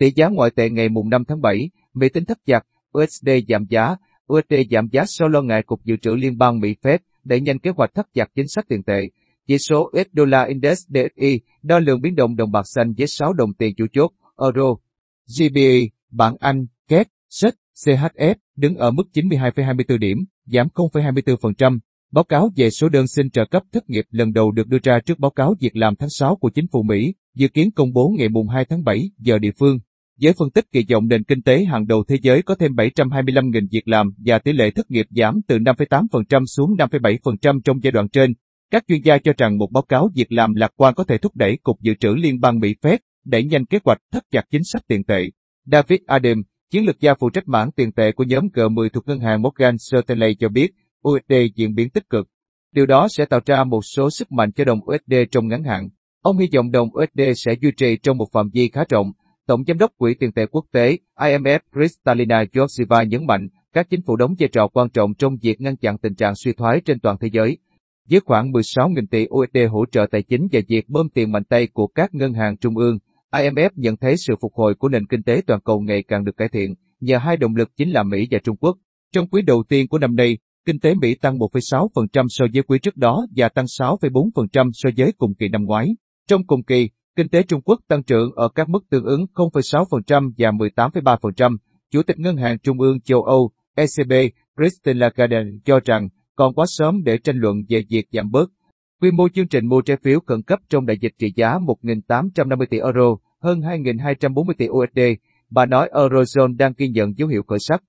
Tỷ giá ngoại tệ ngày mùng 5 tháng 7, Mỹ tính thấp chặt, USD giảm giá, USD giảm giá sau lo ngại Cục Dự trữ Liên bang Mỹ Fed đẩy nhanh kế hoạch thắt chặt chính sách tiền tệ. Chỉ số US Dollar Index DXY đo lường biến động đồng bạc xanh với 6 đồng tiền chủ chốt, Euro, GBP, bảng Anh, KED, SET, CHF đứng ở mức 92,24 điểm, giảm 0,24%. Báo cáo về số đơn xin trợ cấp thất nghiệp lần đầu được đưa ra trước báo cáo việc làm tháng 6 của chính phủ Mỹ, dự kiến công bố ngày mùng 2 tháng 7 giờ địa phương. Giới phân tích kỳ vọng nền kinh tế hàng đầu thế giới có thêm 725.000 việc làm và tỷ lệ thất nghiệp giảm từ 5,8% xuống 5,7% trong giai đoạn trên. Các chuyên gia cho rằng một báo cáo việc làm lạc quan có thể thúc đẩy Cục Dự trữ Liên bang Mỹ Fed đẩy nhanh kế hoạch thắt chặt chính sách tiền tệ. David Adam, chiến lược gia phụ trách mảng tiền tệ của nhóm G10 thuộc ngân hàng Morgan Stanley cho biết, USD diễn biến tích cực. Điều đó sẽ tạo ra một số sức mạnh cho đồng USD trong ngắn hạn. Ông hy vọng đồng USD sẽ duy trì trong một phạm vi khá rộng. Tổng giám đốc Quỹ tiền tệ quốc tế IMF Kristalina Georgieva nhấn mạnh các chính phủ đóng vai trò quan trọng trong việc ngăn chặn tình trạng suy thoái trên toàn thế giới. Với khoảng 16.000 tỷ USD hỗ trợ tài chính và việc bơm tiền mạnh tay của các ngân hàng trung ương, IMF nhận thấy sự phục hồi của nền kinh tế toàn cầu ngày càng được cải thiện, nhờ hai động lực chính là Mỹ và Trung Quốc. Trong quý đầu tiên của năm nay, kinh tế Mỹ tăng 1,6% so với quý trước đó và tăng 6,4% so với cùng kỳ năm ngoái. Trong cùng kỳ, kinh tế Trung Quốc tăng trưởng ở các mức tương ứng 0,6% và 18,3%. Chủ tịch Ngân hàng Trung ương châu Âu, ECB, Christine Lagarde cho rằng còn quá sớm để tranh luận về việc giảm bớt. Quy mô chương trình mua trái phiếu khẩn cấp trong đại dịch trị giá 1.850 tỷ euro, hơn 2.240 tỷ USD. Bà nói Eurozone đang ghi nhận dấu hiệu khởi sắc.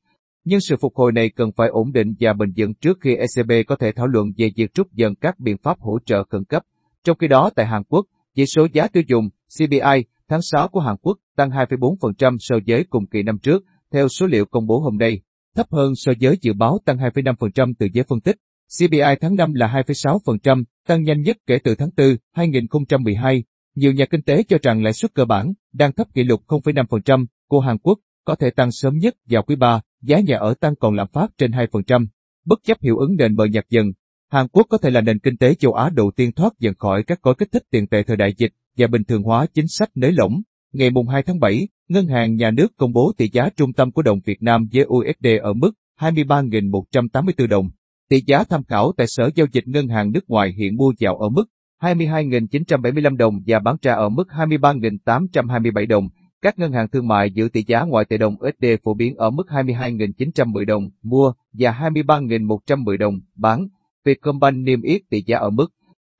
Nhưng sự phục hồi này cần phải ổn định và bền vững trước khi ECB có thể thảo luận về việc rút dần các biện pháp hỗ trợ khẩn cấp. Trong khi đó tại Hàn Quốc, chỉ số giá tiêu dùng CPI tháng 6 của Hàn Quốc tăng 2,4% so với cùng kỳ năm trước, theo số liệu công bố hôm nay, thấp hơn so với dự báo tăng 2,5% từ giới phân tích. CPI tháng 5 là 2,6%, tăng nhanh nhất kể từ tháng 4, 2012. Nhiều nhà kinh tế cho rằng lãi suất cơ bản đang thấp kỷ lục 0,5% của Hàn Quốc có thể tăng sớm nhất vào quý 3, giá nhà ở tăng còn lạm phát trên 2%. Bất chấp hiệu ứng nền bờ nhạt dần, Hàn Quốc có thể là nền kinh tế châu Á đầu tiên thoát dần khỏi các gói kích thích tiền tệ thời đại dịch và bình thường hóa chính sách nới lỏng. Ngày mùng 2 tháng 7, Ngân hàng Nhà nước công bố tỷ giá trung tâm của đồng Việt Nam với USD ở mức 23.184 đồng. Tỷ giá tham khảo tại Sở Giao dịch Ngân hàng nước ngoài hiện mua vào ở mức 22.975 đồng và bán ra ở mức 23.827 đồng. Các ngân hàng thương mại giữ tỷ giá ngoại tệ đồng USD phổ biến ở mức 22.910 đồng mua và 23.110 đồng bán. Vietcombank niêm yết tỷ giá ở mức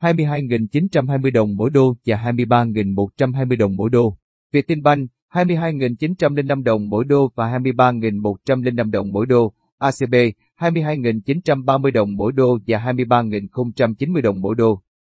22.920 đồng mỗi đô và 23.120 đồng mỗi đô. Vietinbank 22.905 đồng mỗi đô và 23.105 đồng mỗi đô. ACB 22.930 đồng mỗi đô và 23.090 đồng mỗi đô.